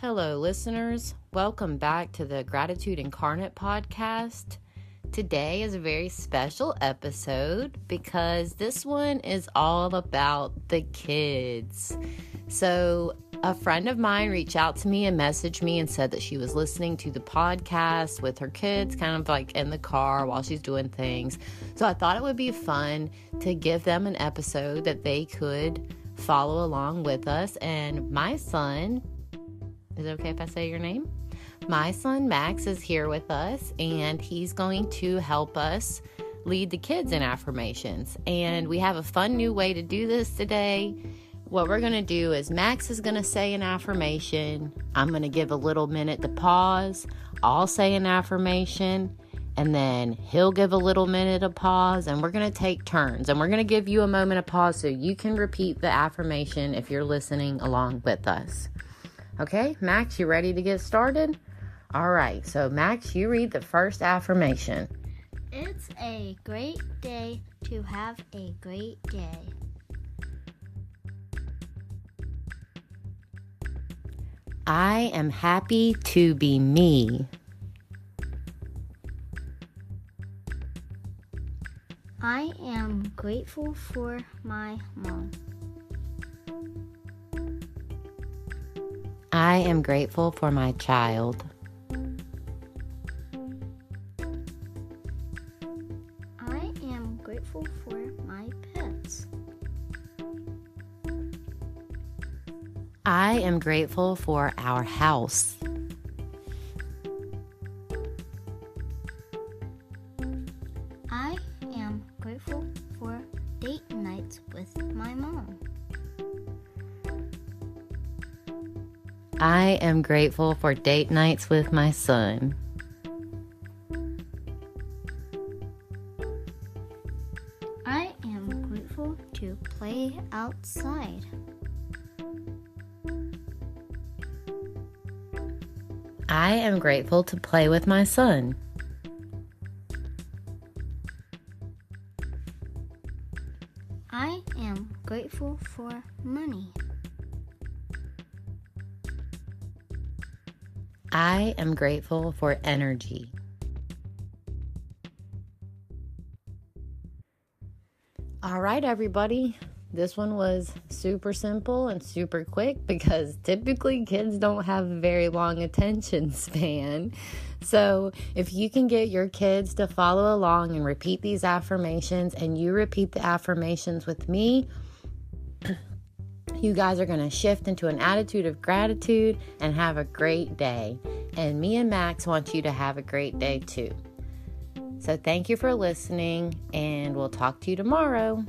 Hello, listeners. Welcome back to the Gratitude Incarnate podcast. Today is a very special episode because this one is all about the kids. So, a friend of mine reached out to me and messaged me and said that she was listening to the podcast with her kids, kind of like in the car while she's doing things. So, I thought it would be fun to give them an episode that they could follow along with us. And my son, is it okay if I say your name? My son Max is here with us and he's going to help us lead the kids in affirmations. And we have a fun new way to do this today. What we're going to do is Max is going to say an affirmation. I'm going to give a little minute to pause. I'll say an affirmation and then he'll give a little minute of pause and we're going to take turns and we're going to give you a moment of pause so you can repeat the affirmation if you're listening along with us. Okay, Max, you ready to get started? All right, so Max, you read the first affirmation. It's a great day to have a great day. I am happy to be me. I am grateful for my mom. I am grateful for my child. I am grateful for my pets. I am grateful for our house. I am grateful for date nights with my son. I am grateful to play outside. I am grateful to play with my son. I am grateful for money. I am grateful for energy. All right, everybody. This one was super simple and super quick because typically kids don't have a very long attention span. So, if you can get your kids to follow along and repeat these affirmations, and you repeat the affirmations with me, you guys are going to shift into an attitude of gratitude and have a great day. And me and Max want you to have a great day too. So, thank you for listening, and we'll talk to you tomorrow.